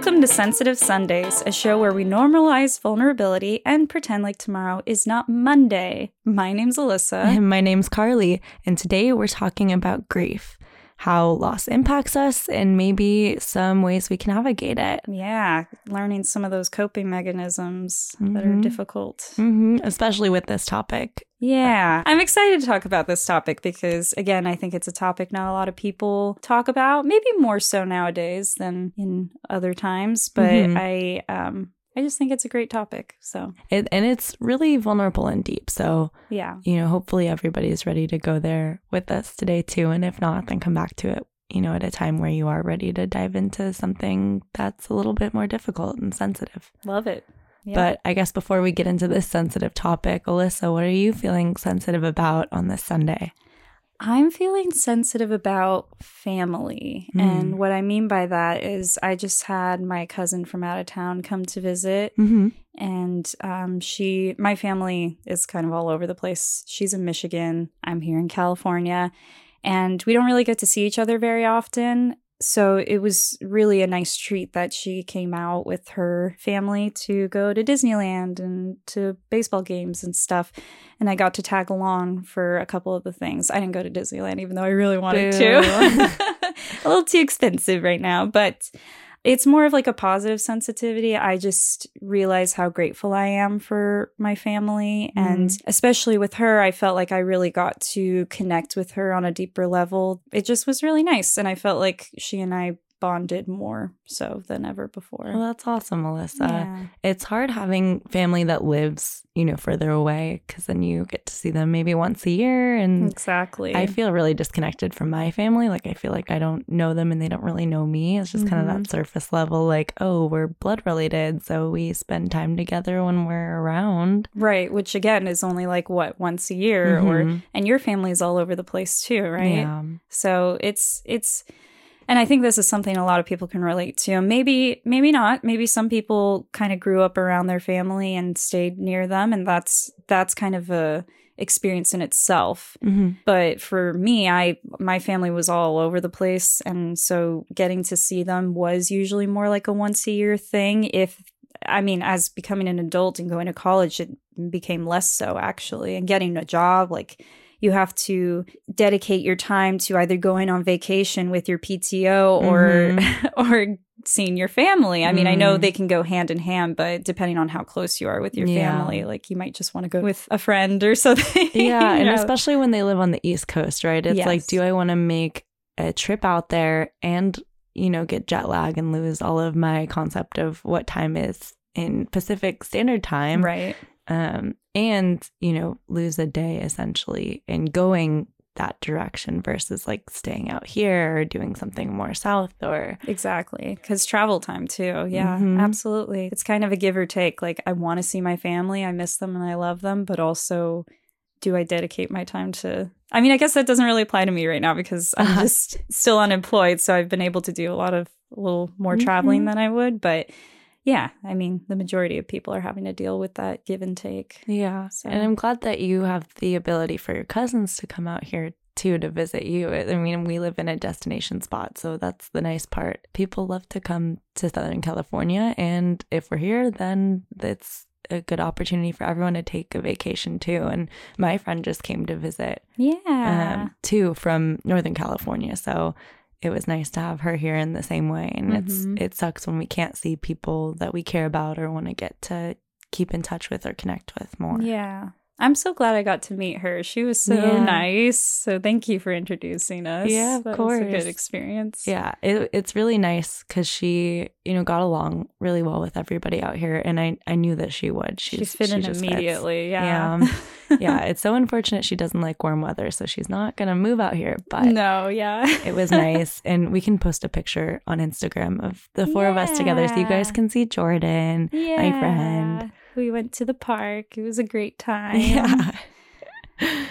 Welcome to Sensitive Sundays, a show where we normalize vulnerability and pretend like tomorrow is not Monday. My name's Elyssa. And my name's Carly, and today we're talking about grief, how loss impacts us, and maybe some ways we can navigate it. Yeah, learning some of those coping mechanisms that are Mhm. difficult. hmm especially with this topic. Yeah, I'm excited to talk about this topic because, again, I think it's a topic not a lot of people talk about. Maybe more so nowadays than in other times, but Mhm. I, um, I just think it's a great topic. So, It, and it's really vulnerable and deep. So, yeah, you know, hopefully everybody's ready to go there with us today too. And if not, then come back to it, you know, at a time where you are ready to dive into something that's a little bit more difficult and sensitive. love it. Yeah. But I guess before we get into this sensitive topic, Elyssa, what are you feeling sensitive about on this Sunday? I'm feeling sensitive about family. Mm. And what I mean by that is, I just had my cousin from out of town come to visit. Mm-hmm. And um, she, my family is kind of all over the place. She's in Michigan. I'm here in California. And we don't really get to see each other very often. So it was really a nice treat that she came out with her family to go to Disneyland and to baseball games and stuff. And I got to tag along for a couple of the things. I didn't go to Disneyland, even though I really wanted to. a little too expensive right now, but it's more of like a positive sensitivity. I just realize how grateful I am for my family. And mm-hmm. especially with her, I felt like I really got to connect with her on a deeper level. It just was really nice. And I felt like she and I bonded more so than ever before. Well, that's awesome, Melissa. yeah. It's hard having family that lives, you know, further away because then you get to see them maybe once a year. And Exactly. I feel really disconnected from my family. Like, I feel like I don't know them and they don't really know me. It's just kind of that surface level, like, oh, we're blood related. So we spend time together when we're around. right. Which again is only like what, once a year or, Mhm. and your family's all over the place too, right? Yeah. So it's it's and I think this is something a lot of people can relate to. Maybe maybe not. Maybe some people kind of grew up around their family and stayed near them and that's that's kind of a experience in itself. Mhm. But for me, I my family was all over the place and so getting to see them was usually more like a once a year thing if I mean, as becoming an adult and going to college, it became less so actually. And getting a job, like you have to dedicate your time to either going on vacation with your PTO or or seeing your family. I mean, I know Mm. they can go hand in hand, but depending on how close you are with your Yeah. family, like you might just want to go with a friend or something. Yeah. and know? especially when they live on the East Coast, right? It's like, do I want to make a trip out there and, you know, get jet lag and lose all of my concept of what time is in Pacific Standard Time? right. um, and you know lose a day essentially in going that direction versus like staying out here or doing something more south or Exactly. Because travel time too. Yeah, Mhm. absolutely. It's kind of a give or take. Like, I want to see my family, I miss them and I love them, but also, do I dedicate my time to. I mean, I guess that doesn't really apply to me right now because I'm Uh-huh. just still unemployed. So I've been able to do a lot of a little more traveling Mhm. than I would. But yeah, I mean, the majority of people are having to deal with that give and take. yeah So- and i'm glad that you have the ability for your cousins to come out here too to visit you i mean we live in a destination spot so that's the nice part people love to come to southern california and if we're here then it's a good opportunity for everyone to take a vacation too and my friend just came to visit Yeah. um, too from Northern California. So it was nice to have her here in the same way. And Mhm. it's it sucks when we can't see people that we care about or want to get to keep in touch with or connect with more. yeah. I'm so glad I got to meet her. She was so Yeah. nice. So thank you for introducing us. Yeah, of that Was a course. good experience. Yeah, it, it's really nice because she, you know, got along really well with everybody out here, and I, I knew that she would. She She's, fit in just fits. immediately. Yeah. Yeah. Um, yeah, it's so unfortunate she doesn't like warm weather, so she's not gonna move out here. But no, yeah. it was nice, and we can post a picture on Instagram of the four of us together, so you guys can see Jordan. yeah. friend. We went to the park. It was a great time. Yeah.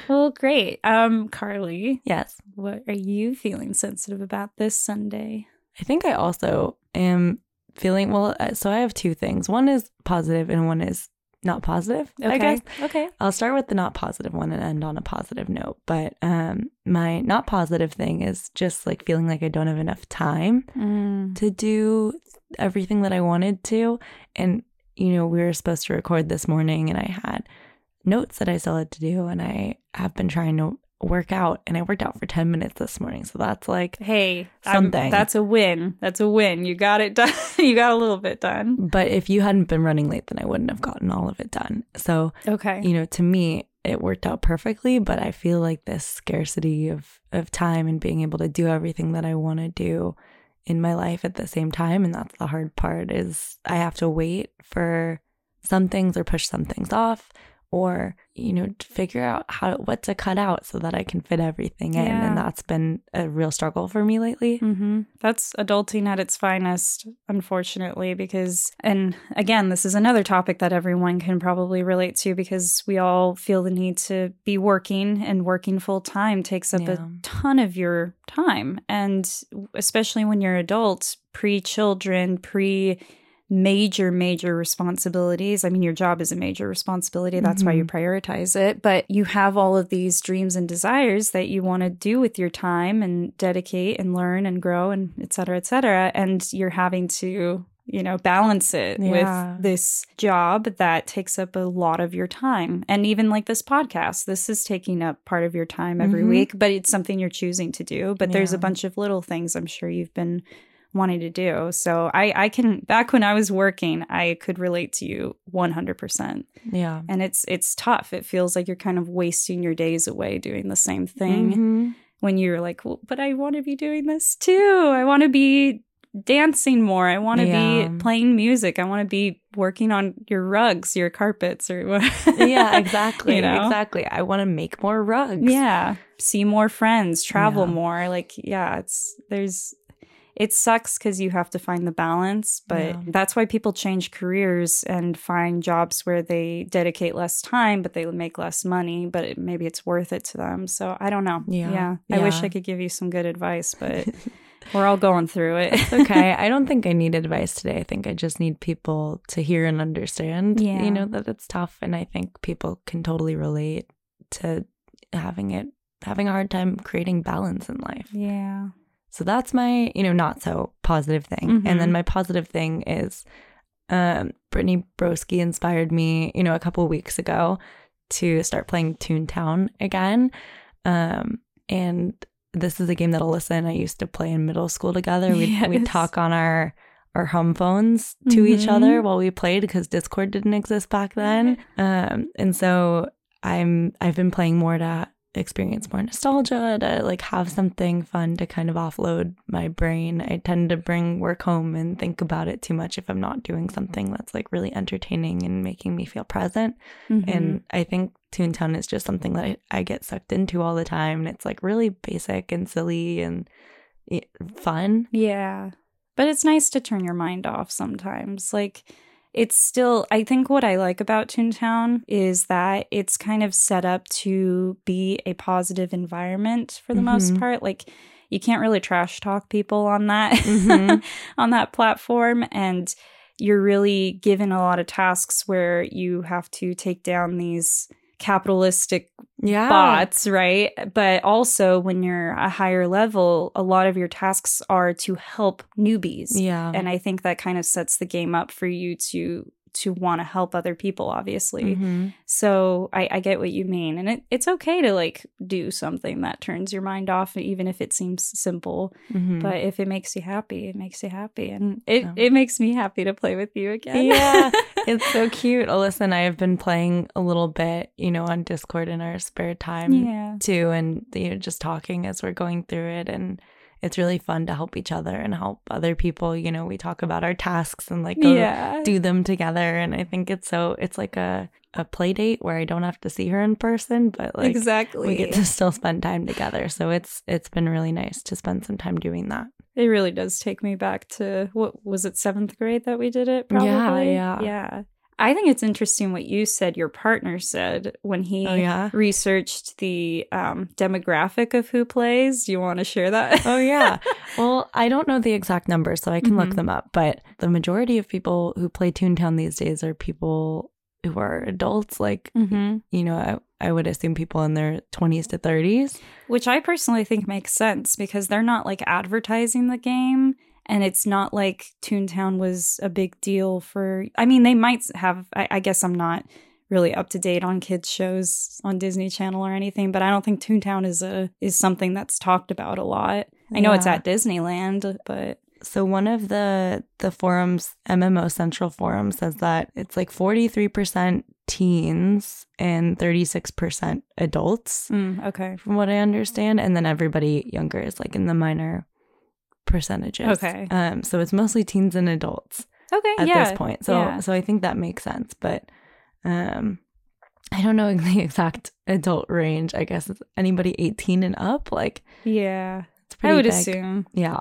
Well, great. Um, Carly, yes. what are you feeling sensitive about this Sunday? I think I also am feeling well. uh, So I have two things. One is positive, and one is not positive. I guess. Okay. I'll start with the not positive one and end on a positive note. But um, my not positive thing is just like feeling like I don't have enough time Mm. to do everything that I wanted to. And, you know, we were supposed to record this morning and I had notes that I still had to do. And I have been trying to work out and I worked out for 10 minutes this morning. So that's like, hey, something. I'm, that's a win. That's a win. You got it done. you got a little bit done. But if you hadn't been running late, then I wouldn't have gotten all of it done. So, okay. You know, to me, it worked out perfectly, but I feel like this scarcity of of time and being able to do everything that I want to do in my life at the same time and that's the hard part is I have to wait for some things or push some things off or you know figure out how what to cut out so that I can fit everything in Yeah. and that's been a real struggle for me lately. hmm That's adulting at its finest, unfortunately, because, and again, this is another topic that everyone can probably relate to because we all feel the need to be working, and working full time takes up Yeah. a ton of your time. And especially when you're adults, pre children, pre major, major responsibilities. I mean, your job is a major responsibility. That's why you prioritize it. But you have all of these dreams and desires that you want to do with your time and dedicate and learn and grow and et cetera, et cetera. And you're having to, you know, balance it Yeah. with this job that takes up a lot of your time. And even like this podcast, this is taking up part of your time every Mhm. week, but it's something you're choosing to do. But there's a bunch of little things I'm sure you've been wanting to do. So I I can back when I was working, I could relate to you 100%. Yeah. And it's it's tough. It feels like you're kind of wasting your days away doing the same thing Mhm. when you're like, well, but I want to be doing this too. I want to be dancing more. I want to Yeah. be playing music. I want to be working on your rugs, your carpets or what. yeah, exactly. You know? Exactly. I want to make more rugs. Yeah. See more friends, travel Yeah. more. Like, yeah, it's there's it sucks because you have to find the balance, but Yeah. that's why people change careers and find jobs where they dedicate less time, but they make less money, but it, maybe it's worth it to them. So I don't know. Yeah. I wish I could give you some good advice, but we're all going through it. okay. I don't think I need advice today. I think I just need people to hear and understand, Yeah. you know, that it's tough. And I think people can totally relate to having it, having a hard time creating balance in life. yeah. So that's my, you know, not so positive thing. And then Mhm. my positive thing is um, Brittany Broski inspired me, you know, a couple weeks ago to start playing Toontown again. Um, and this is a game that Elyssa and I used to play in middle school together. We'd, we'd talk on our our home phones to each Mhm. other while we played because Discord didn't exist back then. Um, and so I'm I've been playing more to experience more nostalgia to like have something fun to kind of offload my brain. I tend to bring work home and think about it too much if I'm not doing something that's like really entertaining and making me feel present. Mhm. And I think Toontown is just something that I, I get sucked into all the time. And it's like really basic and silly and eh, fun. Yeah. But it's nice to turn your mind off sometimes. Like it's still I think what I like about Toontown is that it's kind of set up to be a positive environment for the most Mhm. part. Like you can't really trash talk people on that Mhm. on that platform and you're really given a lot of tasks where you have to take down these capitalistic Yeah. bots, right? But also when you're a higher level, a lot of your tasks are to help newbies. Yeah. And I think that kind of sets the game up for you to to want to help other people, obviously. Mhm. So I, I get what you mean. And it, it's okay to like do something that turns your mind off, even if it seems simple. Mhm. But if it makes you happy, it makes you happy. And it, it makes me happy to play with you again. yeah, it's so cute. Elyssa and I have been playing a little bit, you know, on Discord in our spare time yeah. too, and you know, just talking as we're going through it, and it's really fun to help each other and help other people. You know, we talk about our tasks and like go Yeah. do them together, and I think it's so it's like a a play date where I don't have to see her in person, but like exactly. we get to still spend time together. So it's it's been really nice to spend some time doing that. It really does take me back to what was it seventh grade that we did it? Yeah, Probably. yeah. yeah. I think it's interesting what you said. Your partner said when he Oh, yeah? researched the um, demographic of who plays. Do you want to share that? Oh yeah. well, I don't know the exact numbers, so I can look Mhm. them up. But the majority of people who play Toontown these days are people who are adults. Like mm-hmm. you know, I, I would assume people in their twenties to thirties. Which I personally think makes sense because they're not like advertising the game And it's not like Toontown was a big deal for, I mean, they might have, I, I guess I'm not really up to date on kids shows on Disney Channel or anything, but I don't think Toontown is a is something that's talked about a lot. I know it's at Disneyland, but So one of the the forums, MMO Central forum, says that it's like forty three percent teens and thirty six percent adults, mm, okay. from what I understand, and then everybody younger is like in the minor percentages. Okay. Um. So it's mostly teens and adults Okay. at yeah. this point. So yeah. so I think that makes sense, but um. I don't know the exact adult range. I guess it's anybody 18 and up. Like, Yeah. it's pretty I would big. assume. Yeah.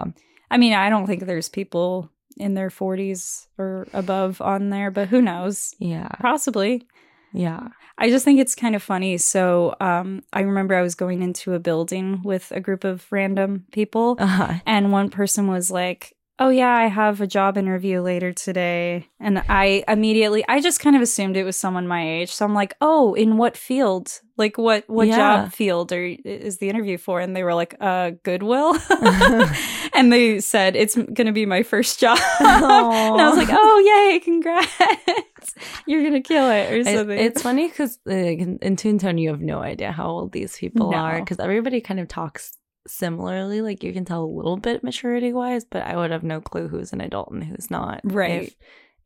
I mean, I don't think there's people in their 40s or above on there, but who knows? Yeah. Possibly. Yeah. I just think it's kind of funny. So, um, I remember I was going into a building with a group of random people, Uh-huh. and one person was like, "Oh yeah, I have a job interview later today," and I immediately, I just kind of assumed it was someone my age. So I'm like, "Oh, in what field? Like what what Yeah. job field or is the interview for?" And they were like, "Uh, Goodwill," and they said it's going to be my first job, and I was like, "Oh yay, congrats! You're gonna kill it or something." it's funny because in, in Toontown, you have no idea how old these people No. are because everybody kind of talks similarly. Like you can tell a little bit maturity wise, but I would have no clue who's an adult and who's not. Right. If,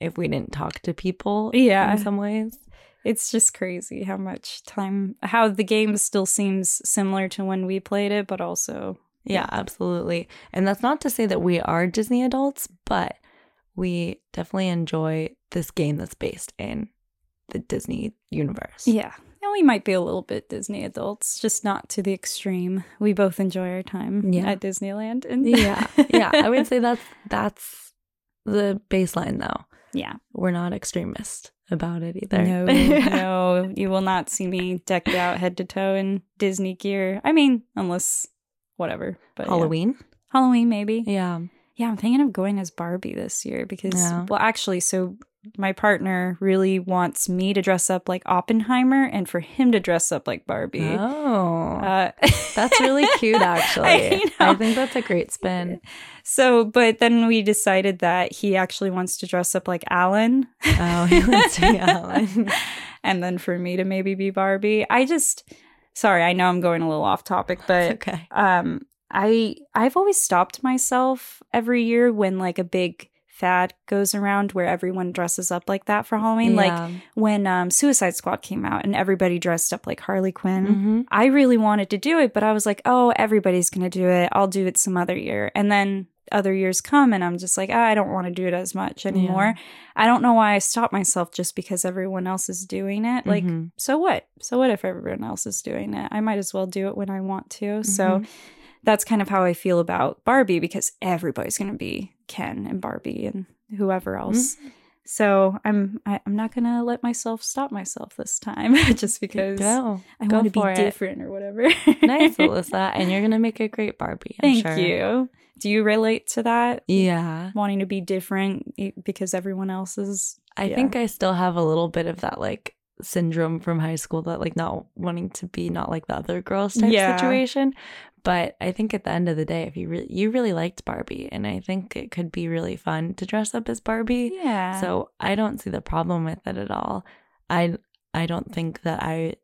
if we didn't talk to people Yeah. in some ways. It's just crazy how much time, how the game still seems similar to when we played it, but also, Yeah, absolutely. And that's not to say that we are Disney adults, but we definitely enjoy this game that's based in the Disney universe. yeah. And we might be a little bit Disney adults, just not to the extreme. We both enjoy our time Yeah. at Disneyland. And yeah. Yeah. I would say that's that's the baseline though. yeah. We're not extremist about it either. No, no, you will not see me decked out head to toe in Disney gear. I mean, unless whatever. But yeah. Halloween? Halloween, maybe. Yeah. Yeah, I'm thinking of going as Barbie this year because, Yeah. well, actually, so my partner really wants me to dress up like Oppenheimer and for him to dress up like Barbie. Oh. Uh, that's really cute actually. I I, think that's a great spin. so, but then we decided that he actually wants to dress up like Allan. Oh, he wants to be Allan. and then for me to maybe be Barbie. I just, sorry, I know I'm going a little off topic, but okay. um i i've always stopped myself every year when like a big fad goes around where everyone dresses up like that for halloween like when um suicide squad came out and everybody dressed up like harley quinn. Mhm. i really wanted to do it but i was like oh everybody's gonna do it. I'll do it some other year. And then other years come and i'm just like ah, i don't want to do it as much anymore. I don't know why i stop myself just because everyone else is doing it. Like Mhm. so what? So what if everyone else is doing it? I might as well do it when i want to. So Mhm. That's kind of how I feel about Barbie because everybody's going to be Ken and Barbie and whoever else. Mm-hmm. So I'm I, I'm not going to let myself stop myself this time just because Go. I Go want to be it. different or whatever. Nice, Elyssa. And you're gonna make a great Barbie. I'm Thank sure. you. Do you relate to that? Yeah. Wanting to be different because everyone else is. I Yeah. think I still have a little bit of that like syndrome from high school that like not wanting to be not like the other girls type Yeah. situation. But I think at the end of the day, if you really you really liked Barbie, and I think it could be really fun to dress up as Barbie. Yeah. So I don't see the problem with it at all. I I don't think that I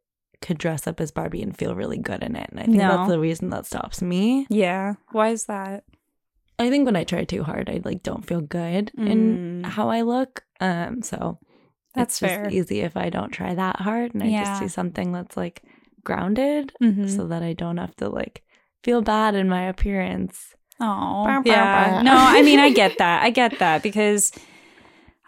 could dress up as Barbie and feel really good in it. And I think No. that's the reason that stops me. yeah. Why is that? I think when I try too hard, I like don't feel good in Mm. how I look. Um, so That's it's fair. just easy if I don't try that hard and I Yeah. just do something that's like grounded, Mhm. so that I don't have to like feel bad in my appearance. Oh, Bah, bah, yeah. No, I mean, I get that. I get that because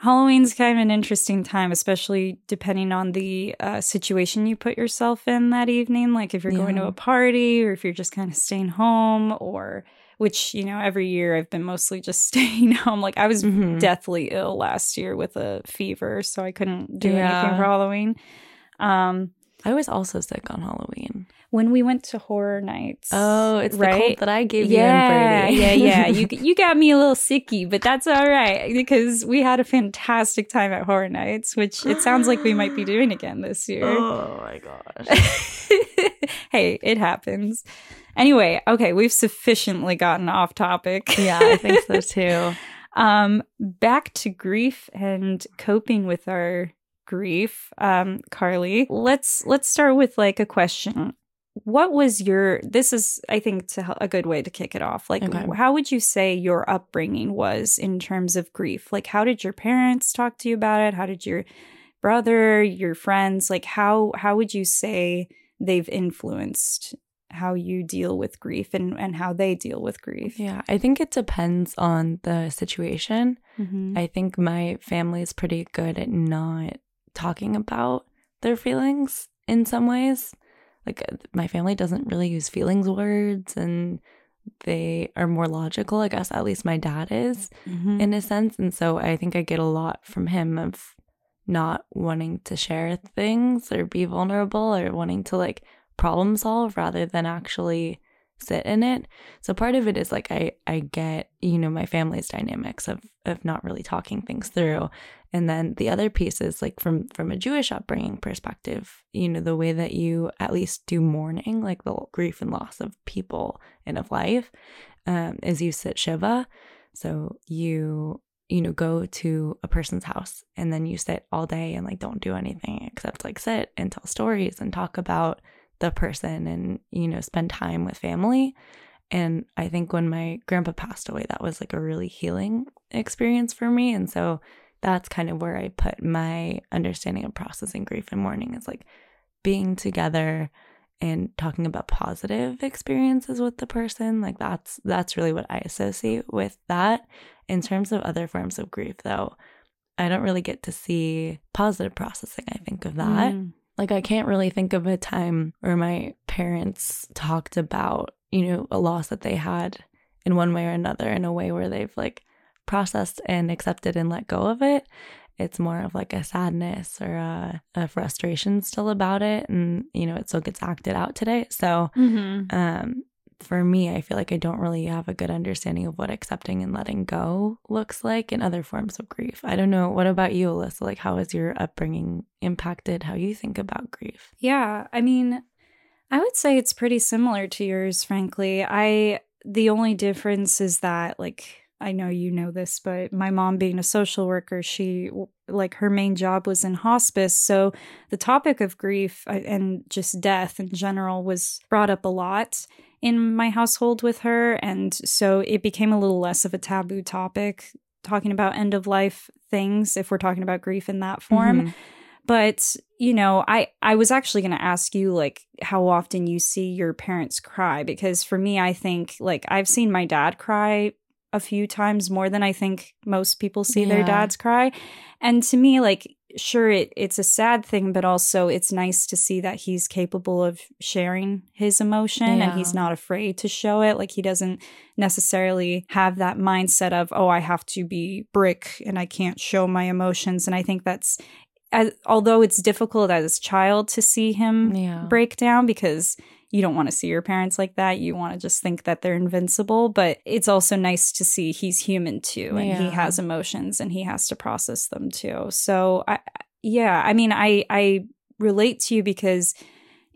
Halloween's kind of an interesting time, especially depending on the uh, situation you put yourself in that evening. Like if you're going to a party or if you're just kind of staying home, or which, you know, every year I've been mostly just staying home. Like I was Mhm. deathly ill last year with a fever, so I couldn't do Yeah. anything for Halloween. Um, I was also sick on Halloween. when we went to horror nights. Oh, it's the cold that I gave you yeah, and yeah, yeah. You you got me a little sicky, but that's all right because we had a fantastic time at Horror Nights, which it sounds like we might be doing again this year. oh my gosh. hey, it happens. Anyway, okay, we've sufficiently gotten off topic. Yeah, I think so too. um, back to grief and coping with our grief. Um, Carly, let's let's start with like a question. What was your this is I think to, a good way to kick it off. Like Okay. how would you say your upbringing was in terms of grief? Like how did your parents talk to you about it? How did your brother, your friends, like how how would you say they've influenced how you deal with grief and and how they deal with grief? Yeah, I think it depends on the situation. Mhm. I think my family is pretty good at not talking about their feelings in some ways. Like uh, my family doesn't really use feelings words and they are more logical, I guess at least my dad is Mhm. in a sense. And so I think I get a lot from him of not wanting to share things or be vulnerable or wanting to like problem solve rather than actually sit in it. So part of it is like I I get, you know, my family's dynamics of of not really talking things through. And then the other piece is like from from a Jewish upbringing perspective, you know, the way that you at least do mourning, like the grief and loss of people and of life, um, is you sit Shiva. So you you know go to a person's house and then you sit all day and like don't do anything except like sit and tell stories and talk about the person and you know spend time with family. And i think when my grandpa passed away that was like a really healing experience for me. And so that's kind of where i put my understanding of processing grief and mourning is like being together and talking about positive experiences with the person. Like that's that's really what i associate with that in terms of other forms of grief though i don't really get to see positive processing i think of that Mm. like I can't really think of a time where my parents talked about, you know, a loss that they had in one way or another in a way where they've like processed and accepted and let go of it. It's more of like a sadness or a, a frustration still about it. And, you know, it still gets acted out today. So, Mhm. um, for me, I feel like I don't really have a good understanding of what accepting and letting go looks like in other forms of grief. I don't know. What about you, Elyssa? Like, how has your upbringing impacted how you think about grief? Yeah, I mean, I would say it's pretty similar to yours, frankly. I the only difference is that like I know you know this, but my mom being a social worker, she like her main job was in hospice, so the topic of grief uh, and just death in general was brought up a lot in my household with her, and so it became a little less of a taboo topic talking about end of life things if we're talking about grief in that form. Mhm. but you know i i was actually going to ask you like how often you see your parents cry because for me i think like i've seen my dad cry a few times more than i think most people see their dads cry. And to me like sure it, it's a sad thing but also it's nice to see that he's capable of sharing his emotion and he's not afraid to show it. Like he doesn't necessarily have that mindset of oh i have to be brick and i can't show my emotions. And i think that's as, although it's difficult as a child to see him Yeah. break down because you don't want to see your parents like that. You want to just think that they're invincible, but it's also nice to see he's human too and he has emotions and he has to process them too. So I yeah, I mean I I relate to you because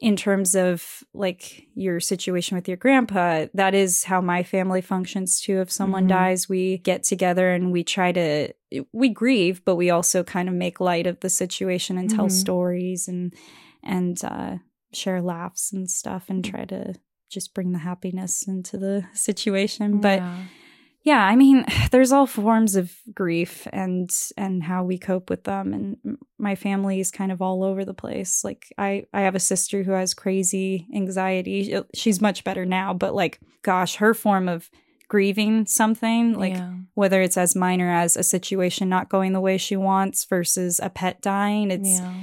in terms of like your situation with your grandpa, that is how my family functions too. If someone Mhm. dies, we get together and we try to we grieve, but we also kind of make light of the situation and tell Mhm. stories and and uh, share laughs and stuff and mm. try to just bring the happiness into the situation. But Yeah. yeah, I mean, there's all forms of grief and and how we cope with them and my family is kind of all over the place. Like I I have a sister who has crazy anxiety. She's much better now, but like gosh, her form of grieving something like yeah. whether it's as minor as a situation not going the way she wants versus a pet dying, it's yeah.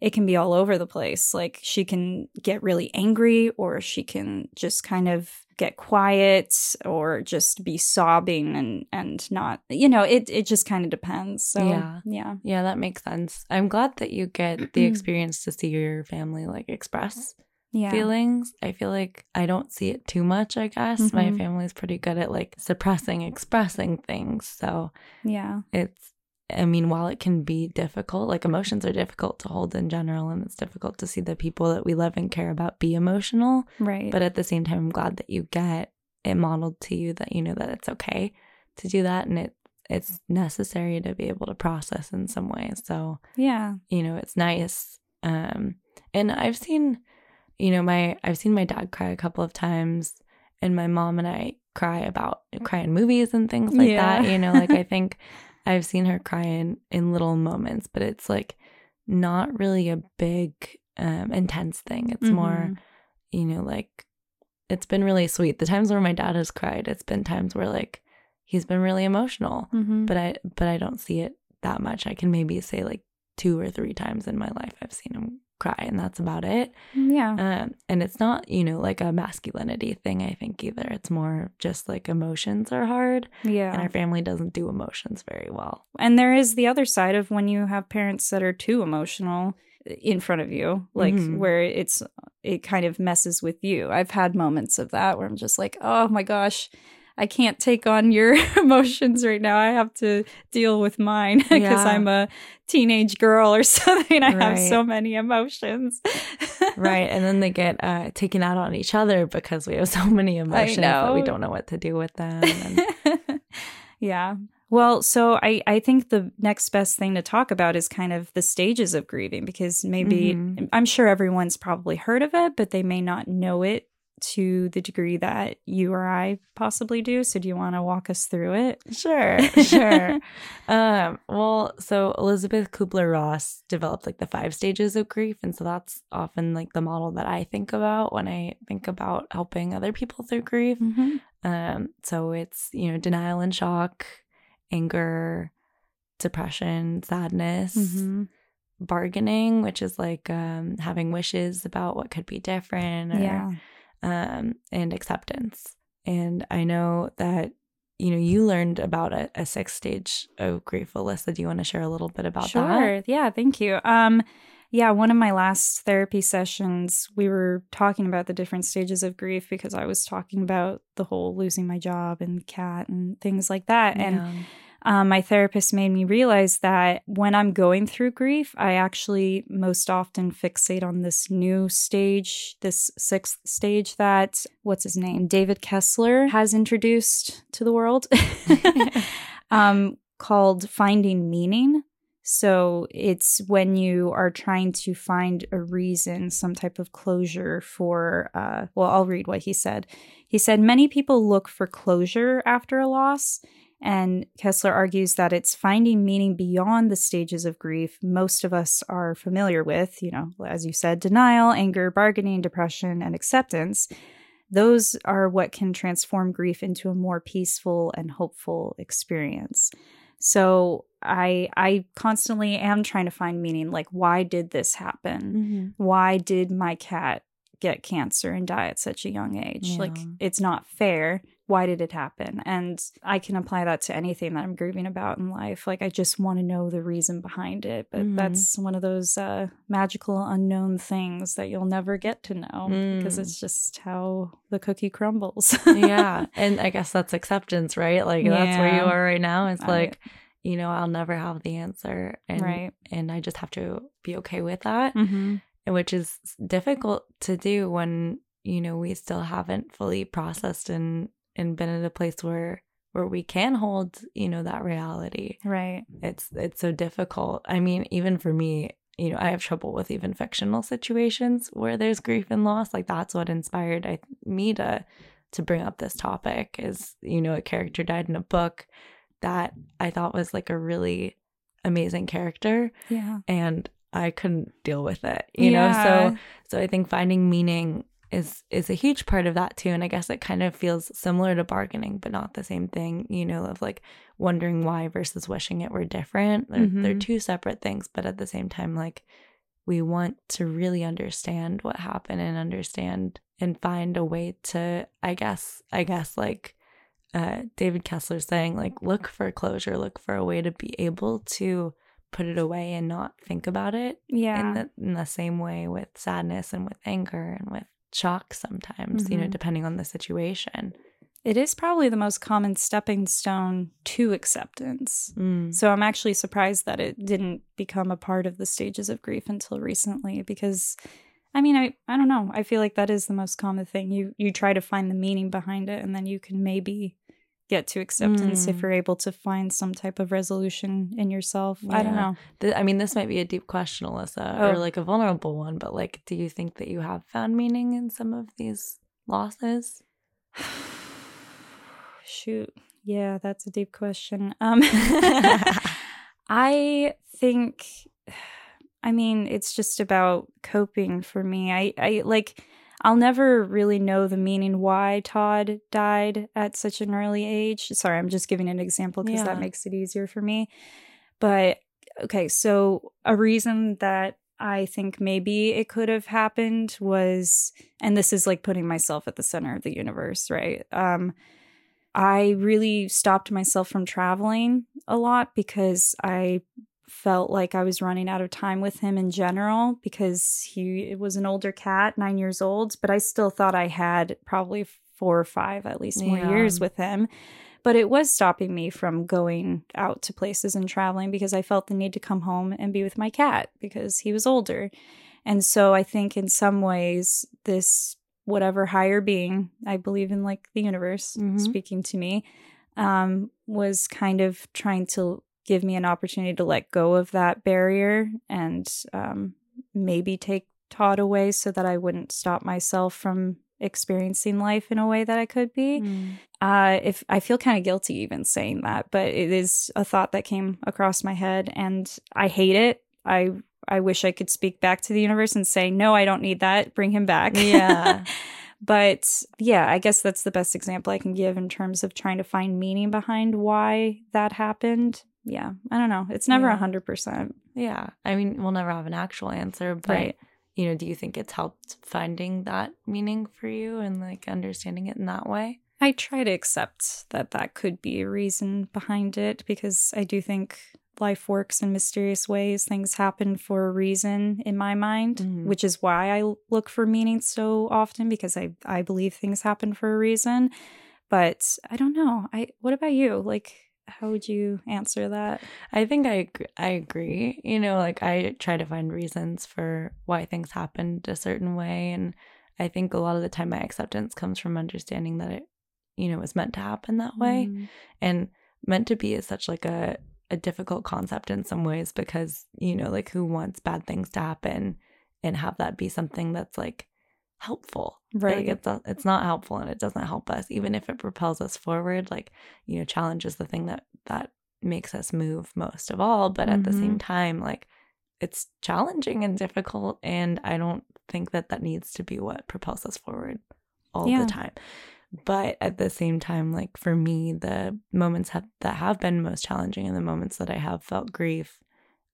It can be all over the place. Like she can get really angry or she can just kind of get quiet or just be sobbing and and not you know it it just kind of depends so Yeah. yeah Yeah, that makes sense. I'm glad that you get the experience to see your family like express yeah feelings. I feel like I don't see it too much, I guess. My Mhm. family's pretty good at like suppressing, expressing things. So yeah it's I mean, while it can be difficult, like emotions are difficult to hold in general, and it's difficult to see the people that we love and care about be emotional. Right. But at the same time, I'm glad that you get it modeled to you that you know that it's okay to do that and it it's necessary to be able to process in some way. So yeah. you know, it's nice. Um, and I've seen, you know, my I've seen my dad cry a couple of times, and my mom and I cry about cry in movies and things like Yeah. that. You know, like I think I've seen her cry in in little moments, but it's like not really a big um intense thing. It's more, Mhm. you know, like it's been really sweet. The times where my dad has cried, it's been times where like he's been really emotional Mhm. but I but I don't see it that much. I can maybe say like two or three times in my life I've seen him cry, and that's about it. yeah. Um, and it's not you know like a masculinity thing. I think either. It's more just like emotions are hard, yeah. and our family doesn't do emotions very well. And there is the other side of when you have parents that are too emotional in front of you, like Mhm. where it's it kind of messes with you. I've had moments of that where I'm just like, "Oh my gosh, I can't take on your emotions right now. I have to deal with mine because Yeah. I'm a teenage girl or something. I have so many emotions." right, and then they get uh, taken out on each other because we have so many emotions that we don't know what to do with them. And, yeah. Well, so I, I think the next best thing to talk about is kind of the stages of grieving because maybe Mhm. I'm sure everyone's probably heard of it, but they may not know it to the degree that you or I possibly do. So do you want to walk us through it? Sure, sure. um, well, so Elisabeth Kübler Ross developed like the five stages of grief. And so that's often like the model that I think about when I think about helping other people through grief. Mm-hmm. Um, so it's, you know, denial and shock, anger, depression, sadness, Mm-hmm. bargaining, which is like um, having wishes about what could be different. Or, Yeah. Um, and acceptance. And I know that you know you learned about a, a six stage of grief. Elyssa, do you want to share a little bit about sure. that? Sure. Yeah, thank you. Um yeah, one of my last therapy sessions, we were talking about the different stages of grief because I was talking about the whole losing my job and cat and things like that. And Yeah. Um, my therapist made me realize that when I'm going through grief, I actually most often fixate on this new stage, this sixth stage that, what's his name, David Kessler has introduced to the world, um, called Finding Meaning. So it's when you are trying to find a reason, some type of closure for, uh, well, I'll read what he said. He said, Many people look for closure after a loss. And Kessler argues that it's finding meaning beyond the stages of grief most of us are familiar with, you know, as you said, denial, anger, bargaining, depression, and acceptance. Those are what can transform grief into a more peaceful and hopeful experience. So I I constantly am trying to find meaning like why did this happen? Mhm. Why did my cat get cancer and die at such a young age? Like it's not fair. Why did it happen? And I can apply that to anything that I'm grieving about in life. Like I just want to know the reason behind it. But Mhm. that's one of those uh, magical unknown things that you'll never get to know because Mm. it's just how the cookie crumbles. yeah. And I guess that's acceptance, right? Like that's where you are right now. It's I- like, you know, I'll never have the answer. And right. and I just have to be okay with that. Mm-hmm. which is difficult to do when you know we still haven't fully processed and and been in a place where where we can hold you know that reality Right. it's it's so difficult i mean even for me you know i have trouble with even fictional situations where there's grief and loss like that's what inspired I, me to to bring up this topic is you know a character died in a book that i thought was like a really amazing character Yeah. and I couldn't deal with it, you know. So so I think finding meaning is is a huge part of that too. And I guess it kind of feels similar to bargaining, but not the same thing, you know, of like wondering why versus wishing it were different. They're, they're Mhm. two separate things, but at the same time, like we want to really understand what happened and understand and find a way to, I guess, I guess like uh, David Kessler saying, like, look for closure, look for a way to be able to put it away and not think about it Yeah. in the in the same way with sadness and with anger and with shock sometimes, you know, Mhm. depending on the situation. it is probably the most common stepping stone to acceptance. Mm. So I'm actually surprised that it didn't become a part of the stages of grief until recently because I mean I I don't know. I feel like that is the most common thing. You you try to find the meaning behind it and then you can maybe get to acceptance if Mm. you're able to find some type of resolution in yourself. I don't know. Th- I mean, this might be a deep question, Elyssa, Oh. or like a vulnerable one, but like, do you think that you have found meaning in some of these losses? Shoot. Yeah, that's a deep question. Um I think I mean, it's just about coping for me. I I like I'll never really know the meaning why Todd died at such an early age. Sorry, I'm just giving an example because Yeah. that makes it easier for me. But okay, so a reason that I think maybe it could have happened was and this is like putting myself at the center of the universe, right? Um I really stopped myself from traveling a lot because I felt like I was running out of time with him in general because he was an older cat, nine years old, but I still thought I had probably four or five at least more Yeah. years with him. But it was stopping me from going out to places and traveling because I felt the need to come home and be with my cat because he was older. And so I think in some ways, this whatever higher being, I believe in like the universe Mhm. speaking to me, um, was kind of trying to give me an opportunity to let go of that barrier and um, maybe take Todd away so that I wouldn't stop myself from experiencing life in a way that I could be. Mm. Uh, if I feel kind of guilty even saying that, but it is a thought that came across my head, and I hate it. I I wish I could speak back to the universe and say, no, I don't need that. Bring him back. Yeah. but yeah, I guess that's the best example I can give in terms of trying to find meaning behind why that happened. Yeah, I don't know. It's never a Yeah. hundred percent. Yeah. I mean, we'll never have an actual answer, but Right. you know, do you think it's helped finding that meaning for you and like understanding it in that way? I try to accept that that could be a reason behind it because I do think life works in mysterious ways. Things happen for a reason in my mind, Mhm. which is why I look for meaning so often because I I believe things happen for a reason. But I don't know. I what about you? Like how would you answer that? I think I I agree. You know, like I try to find reasons for why things happened a certain way, and I think a lot of the time my acceptance comes from understanding that it, you know, was meant to happen that way, Mm. and meant to be is such like a a difficult concept in some ways because you know, like who wants bad things to happen and have that be something that's like helpful Right. like it's it's not helpful and it doesn't help us even if it propels us forward like you know challenge is the thing that that makes us move most of all but at the same mm-hmm. time like it's challenging and difficult and i don't think that that needs to be what propels us forward all Yeah. the time but at the same time like for me the moments have, that have been most challenging and the moments that i have felt grief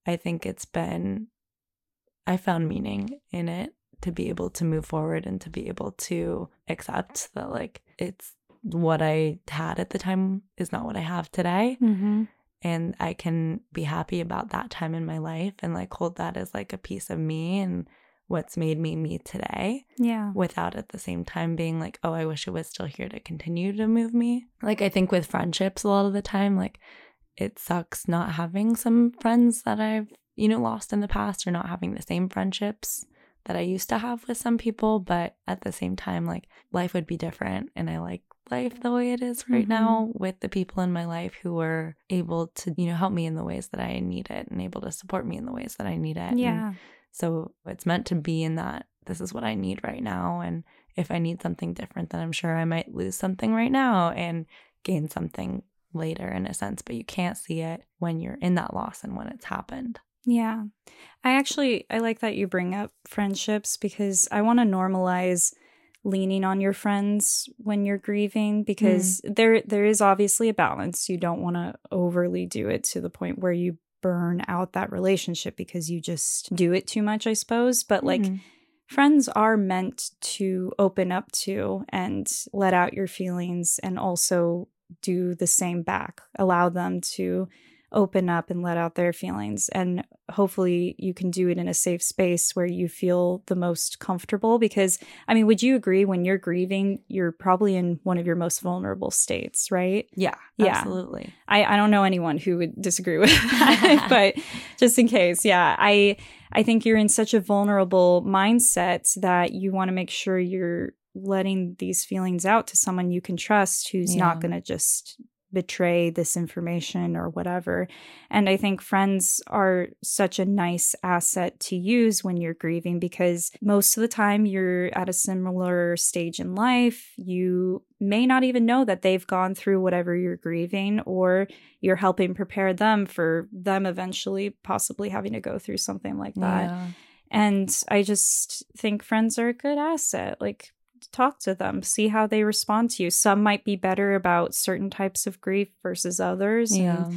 i think it's been i found meaning in it to be able to move forward and to be able to accept that like it's what I had at the time is not what I have today Mm-hmm. and I can be happy about that time in my life and like hold that as like a piece of me and what's made me me today Yeah. without at the same time being like oh I wish it was still here to continue to move me like I think with friendships a lot of the time like it sucks not having some friends that I've you know lost in the past or not having the same friendships that I used to have with some people, but at the same time, like life would be different. And I like life the way it is right Mhm. now with the people in my life who were able to, you know, help me in the ways that I need it and able to support me in the ways that I need it. And Yeah. so it's meant to be in that this is what I need right now. And if I need something different, then I'm sure I might lose something right now and gain something later in a sense, but you can't see it when you're in that loss and when it's happened. Yeah. I actually I like that you bring up friendships because I want to normalize leaning on your friends when you're grieving because there there is obviously a balance. You don't want to overly do it to the point where you burn out that relationship because you just do it too much, I suppose, but like Mhm. friends are meant to open up to and let out your feelings and also do the same back allow them to open up and let out their feelings. And hopefully you can do it in a safe space where you feel the most comfortable. Because, I mean, would you agree when you're grieving, you're probably in one of your most vulnerable states, right? Yeah, Yeah. absolutely. I, I don't know anyone who would disagree with that, but just in case, yeah, I I think you're in such a vulnerable mindset that you want to make sure you're letting these feelings out to someone you can trust who's Yeah. not going to just betray this information or whatever. And I think friends are such a nice asset to use when you're grieving because most of the time you're at a similar stage in life. You may not even know that they've gone through whatever you're grieving or you're helping prepare them for them eventually possibly having to go through something like that. Yeah. And I just think friends are a good asset. Like, talk to them, see how they respond to you. Some might be better about certain types of grief versus others. and- Yeah.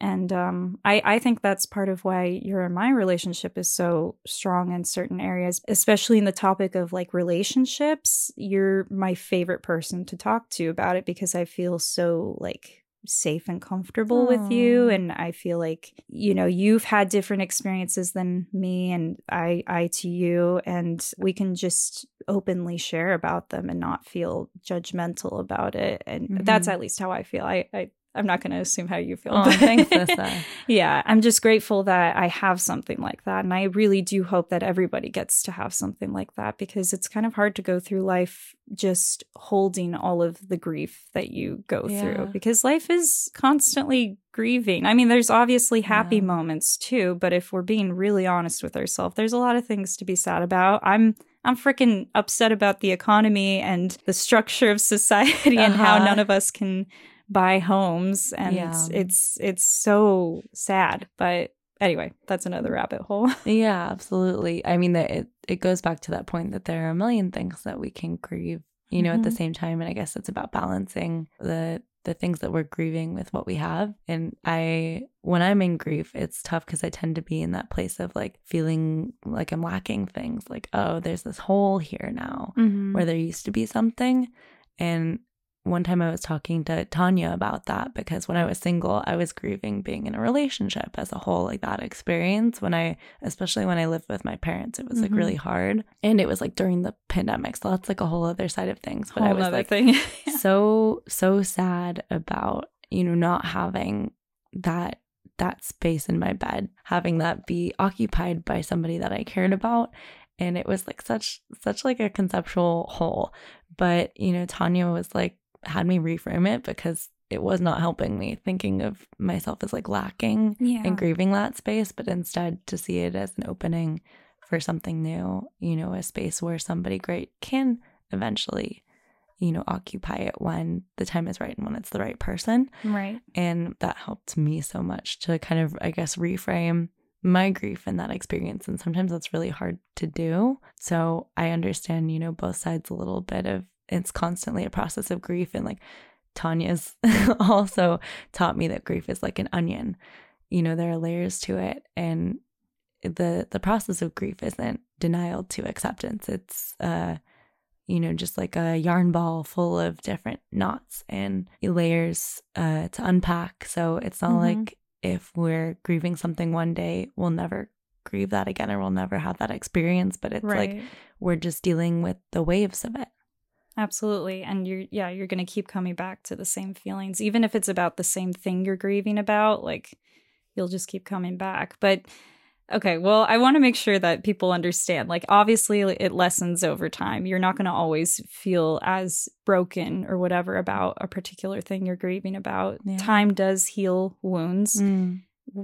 And, um, I, I think that's part of why your and my relationship is so strong in certain areas, especially in the topic of like relationships. You're my favorite person to talk to about it because I feel so like safe and comfortable with you and I feel like you know you've had different experiences than me and I I to you and we can just openly share about them and not feel judgmental about it and that's Mhm. at least how I feel I, I I'm not going to assume how you feel Oh, thanks, Lissa. yeah I'm just grateful that I have something like that and I really do hope that everybody gets to have something like that because it's kind of hard to go through life just holding all of the grief that you go Yeah. through because life is constantly grieving. I mean, there's obviously happy Yeah. moments too, but if we're being really honest with ourselves, there's a lot of things to be sad about. I'm I'm freaking upset about the economy and the structure of society and how Uh-huh. none of us can buy homes and Yeah. it's it's so sad. But anyway, that's another rabbit hole. Yeah, absolutely. I mean, that it, it goes back to that point that there are a million things that we can grieve, you know, at the Mhm. same time. And I guess it's about balancing the the things that we're grieving with what we have. And I, when I'm in grief, it's tough because I tend to be in that place of like feeling like I'm lacking things. Like, oh, there's this hole here now where there used to be something. And one time I was talking to Tanya about that because when I was single, I was grieving being in a relationship as a whole, like that experience. When I, especially when I lived with my parents, it was like Mhm. really hard. And it was like during the pandemic. So that's like a whole other side of things. But I Whole was nother like thing. so, so sad about, you know, not having that that space in my bed, having that be occupied by somebody that I cared about. And it was like such such like a conceptual hole. But, you know, Tanya was like had me reframe it because it was not helping me thinking of myself as like lacking yeah. and grieving that space, but instead to see it as an opening for something new, you know, a space where somebody great can eventually, you know, occupy it when the time is right and when it's the right person. Right. And that helped me so much to kind of, I guess, reframe my grief in that experience. And sometimes that's really hard to do. So I understand, you know, both sides a little bit of it's constantly a process of grief. And like Tanya's also taught me that grief is like an onion. You know, there are layers to it. And the the process of grief isn't denial to acceptance. It's uh you know, just like a yarn ball full of different knots and layers uh, to unpack. So it's not Mhm. like if we're grieving something one day, we'll never grieve that again or we'll never have that experience. But it's right. like we're just dealing with the waves of it. Absolutely. And you're, yeah, you're going to keep coming back to the same feelings, even if it's about the same thing you're grieving about. Like, you'll just keep coming back. But okay, well, I want to make sure that people understand. Like, obviously, it lessens over time. You're not going to always feel as broken or whatever about a particular thing you're grieving about. Yeah. Time does heal wounds.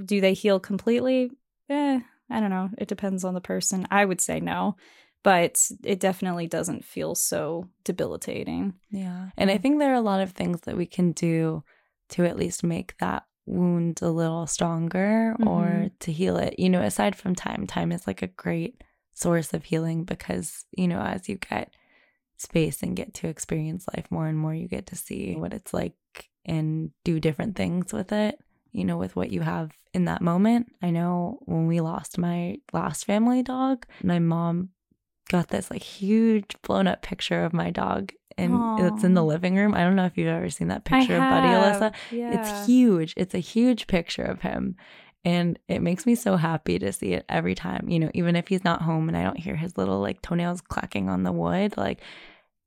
Do they heal completely? Eh, I don't know. It depends on the person. I would say no, but it definitely doesn't feel so debilitating. Yeah. And I think there are a lot of things that we can do to at least make that wound a little stronger or Mhm. to heal it. You know, aside from time, time is like a great source of healing because, you know, as you get space and get to experience life more and more, you get to see what it's like and do different things with it, you know, with what you have in that moment. I know when we lost my last family dog, my mom got this like huge blown up picture of my dog and it's in the living room. I don't know if you've ever seen that picture of Buddy Elyssa. Yeah. It's huge. It's a huge picture of him. And it makes me so happy to see it every time. You know, even if he's not home and I don't hear his little like toenails clacking on the wood, like,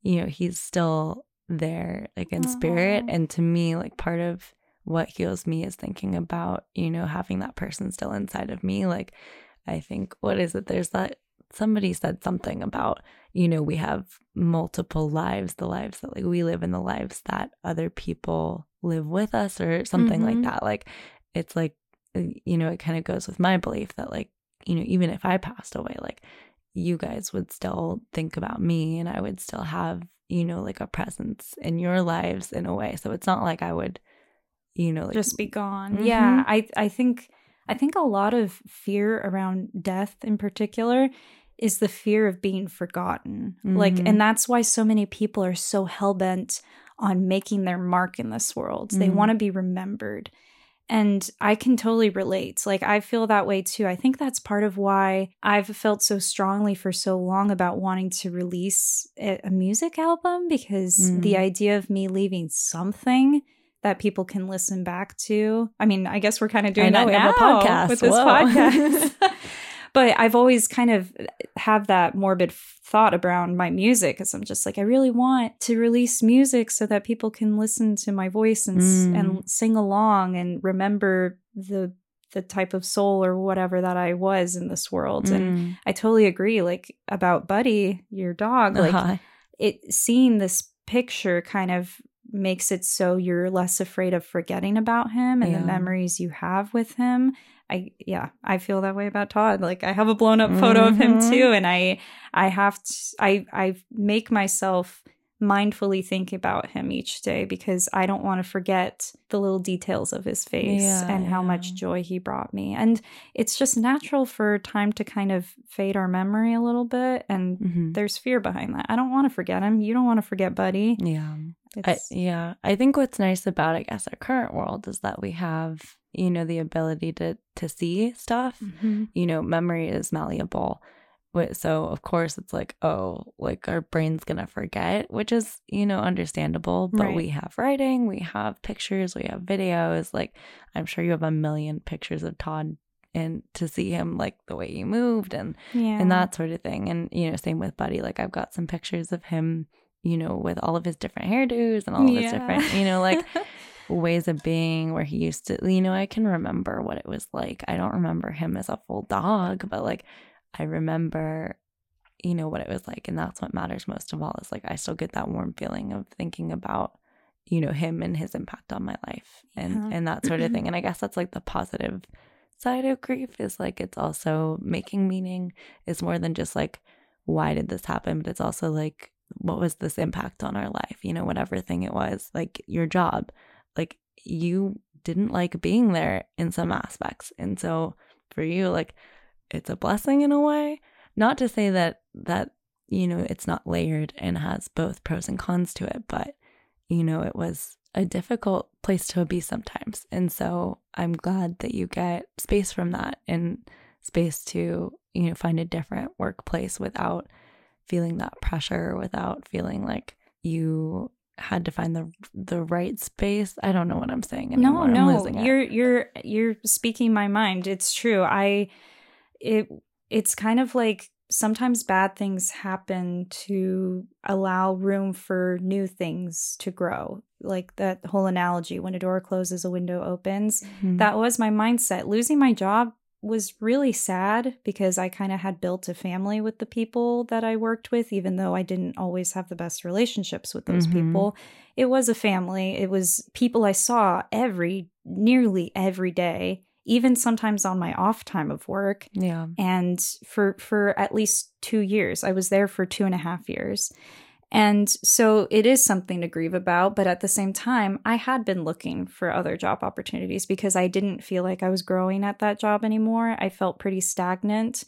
you know, he's still there, like in spirit. And to me, like part of what heals me is thinking about, you know, having that person still inside of me. Like, I think, what is it? There's that somebody said something about, you know, we have multiple lives, the lives that like we live in the lives that other people live with us or something Mhm. like that. Like, it's like, uh, you know, it kind of goes with my belief that, like, you know, even if I passed away, like, you guys would still think about me and I would still have, you know, like a presence in your lives in a way. So it's not like I would, you know, like, just be gone. Mhm. Yeah, I I think I think a lot of fear around death in particular is the fear of being forgotten. Like Mhm. and that's why so many people are so hell-bent on making their mark in this world. They Mhm. want to be remembered. And I can totally relate. Like, I feel that way too. I think that's part of why I've felt so strongly for so long about wanting to release a, a music album because the Mm. idea of me leaving something that people can listen back to. I mean, I guess we're kind of doing know, that have a podcast. with this Whoa. podcast. but I've always kind of have that morbid thought around my music because I'm just like I really want to release music so that people can listen to my voice and Mm. and sing along and remember the the type of soul or whatever that I was in this world. And Mm. I totally agree like about Buddy, your dog, like Uh-huh. it seeing this picture kind of makes it so you're less afraid of forgetting about him and Yeah. the memories you have with him. I yeah, I feel that way about Todd. Like I have a blown up photo of him Mhm. too and I I have to I I make myself mindfully think about him each day because I don't want to forget the little details of his face Yeah, and how yeah. much joy he brought me. And it's just natural for time to kind of fade our memory a little bit and Mhm. there's fear behind that. I don't want to forget him. You don't want to forget Buddy. Yeah. I, yeah, I think what's nice about I guess our current world is that we have you know the ability to to see stuff. Mhm. You know, memory is malleable. So of course it's like oh, like our brain's gonna forget, which is you know understandable. But Right. we have writing, we have pictures, we have videos. Like I'm sure you have a million pictures of Todd, and to see him like the way he moved and yeah. and that sort of thing. And you know, same with Buddy. Like I've got some pictures of him, you know, with all of his different hairdos and all of his different, you know, like ways of being where he used to, you know, I can remember what it was like. I don't remember him as a full dog, but like I remember, you know, what it was like. And that's what matters most of all is like I still get that warm feeling of thinking about, you know, him and his impact on my life and Yeah. and that sort of thing. And I guess that's like the positive side of grief is like it's also making meaning is more than just like why did this happen, but it's also like what was this impact on our life, you know, whatever thing it was, like your job, like you didn't like being there in some aspects. And so for you, like it's a blessing in a way. Not to say that that, you know, it's not layered and has both pros and cons to it, but you know, it was a difficult place to be sometimes. And so I'm glad that you get space from that and space to, you know, find a different workplace without feeling that pressure, without feeling like you had to find the the right space. I don't know what I'm saying anymore. no, no, you're you're you're speaking my mind. It's true. I it it's kind of like sometimes bad things happen to allow room for new things to grow. Like that whole analogy when a door closes, a window opens. Mhm. That was my mindset. Losing my job was really sad because I kind of had built a family with the people that I worked with, even though I didn't always have the best relationships with those Mhm. people. It was a family. It was people I saw every, nearly every day, even sometimes on my off time of work. yeah. And for for at least two years, I was there for two and a half years. And so it is something to grieve about. But at the same time, I had been looking for other job opportunities because I didn't feel like I was growing at that job anymore. I felt pretty stagnant.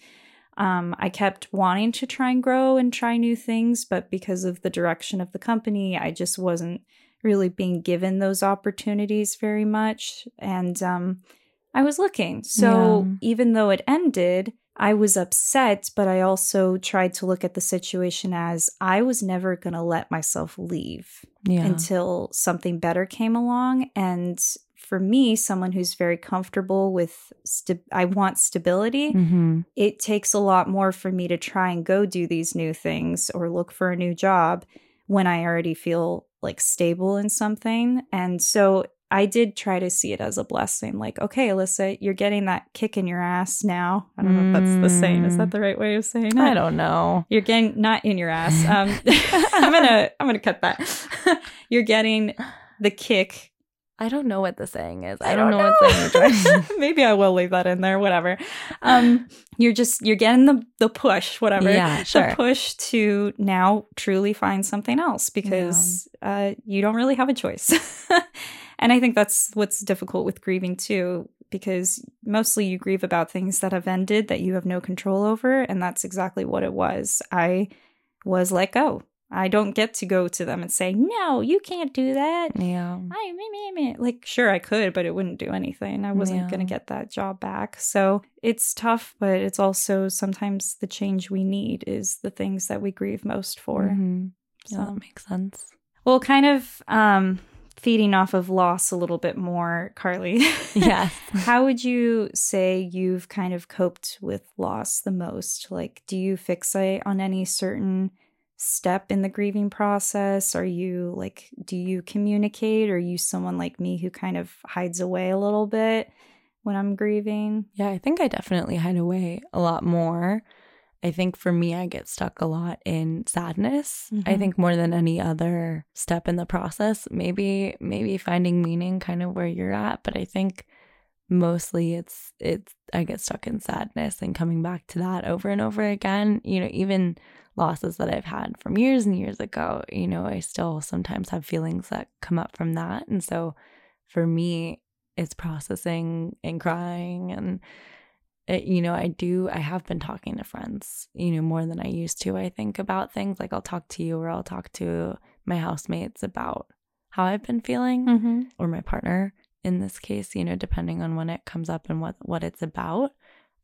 Um, I kept wanting to try and grow and try new things, but because of the direction of the company, I just wasn't really being given those opportunities very much. And um, I was looking. So Yeah. even though it ended, I was upset, but I also tried to look at the situation as I was never going to let myself leave Yeah. until something better came along. And for me, someone who's very comfortable with, st- I want stability. mm-hmm. It takes a lot more for me to try and go do these new things or look for a new job when I already feel like stable in something. And so I did try to see it as a blessing. Like, okay, Elyssa, you're getting that kick in your ass now. I don't know if that's the saying. Is that the right way of saying it? I don't know. You're getting not in your ass. Um, I'm gonna I'm gonna cut that. you're getting the kick. I don't know what the saying is. I, I don't, don't know, what saying. Maybe I will leave that in there. Whatever. Um, you're just you're getting the the push. Whatever. Yeah, sure. The push to now truly find something else because uh, you don't really have a choice. And I think that's what's difficult with grieving too, because mostly you grieve about things that have ended that you have no control over, and that's exactly what it was. I was let go. I don't get to go to them and say, "No, you can't do that." Yeah. I me, me, me. like sure I could, but it wouldn't do anything. I wasn't Yeah. gonna get that job back. So it's tough, but it's also sometimes the change we need is the things that we grieve most for. Mhm. Yeah, So- that makes sense. Well, kind of um feeding off of loss a little bit more, Carly. Yes. How would you say you've kind of coped with loss the most? Like, do you fixate on any certain step in the grieving process? Are you like, do you communicate? Or are you someone like me who kind of hides away a little bit when I'm grieving? Yeah, I think I definitely hide away a lot more. I think for me, I get stuck a lot in sadness. I Mhm. think more than any other step in the process. Maybe, maybe finding meaning kind of where you're at, but I think mostly it's it's I get stuck in sadness and coming back to that over and over again. You know, even losses that I've had from years and years ago, you know, I still sometimes have feelings that come up from that. And so for me, it's processing and crying and it, you know, I do, I have been talking to friends, you know, more than I used to, I think, about things. Like I'll talk to you or I'll talk to my housemates about how I've been feeling Mm-hmm. or my partner in this case, you know, depending on when it comes up and what, what it's about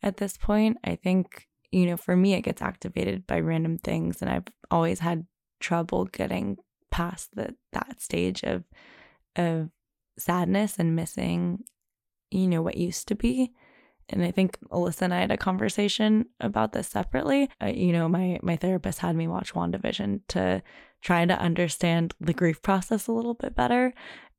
at this point. I think, you know, for me, it gets activated by random things. And I've always had trouble getting past the, that stage of, of sadness and missing, you know, what used to be and I think Elyssa and I had a conversation about this separately. Uh, you know, my my therapist had me watch WandaVision to try to understand the grief process a little bit better.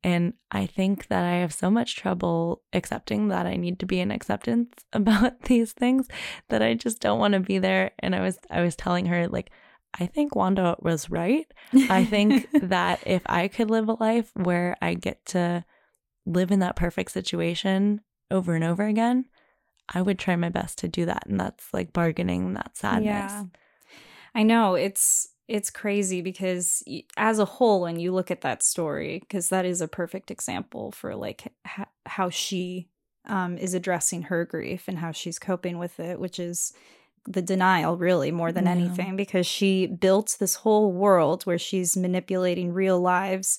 And I think that I have so much trouble accepting that I need to be in acceptance about these things that I just don't want to be there. And I was I was telling her like I think Wanda was right. I think that if I could live a life where I get to live in that perfect situation over and over again, I would try my best to do that. And that's like bargaining that sadness. Yeah. I know it's it's crazy because as a whole when you look at that story because that is a perfect example for like h- how she um is addressing her grief and how she's coping with it which is the denial really more than Yeah. anything because she built this whole world where she's manipulating real lives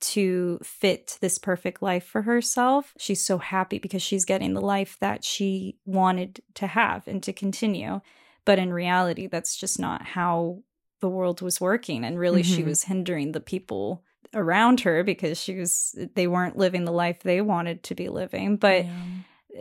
to fit this perfect life for herself. She's so happy because she's getting the life that she wanted to have and to continue. But in reality, that's just not how the world was working. And really, she Mhm. was hindering the people around her because she was, they weren't living the life they wanted to be living. But Yeah.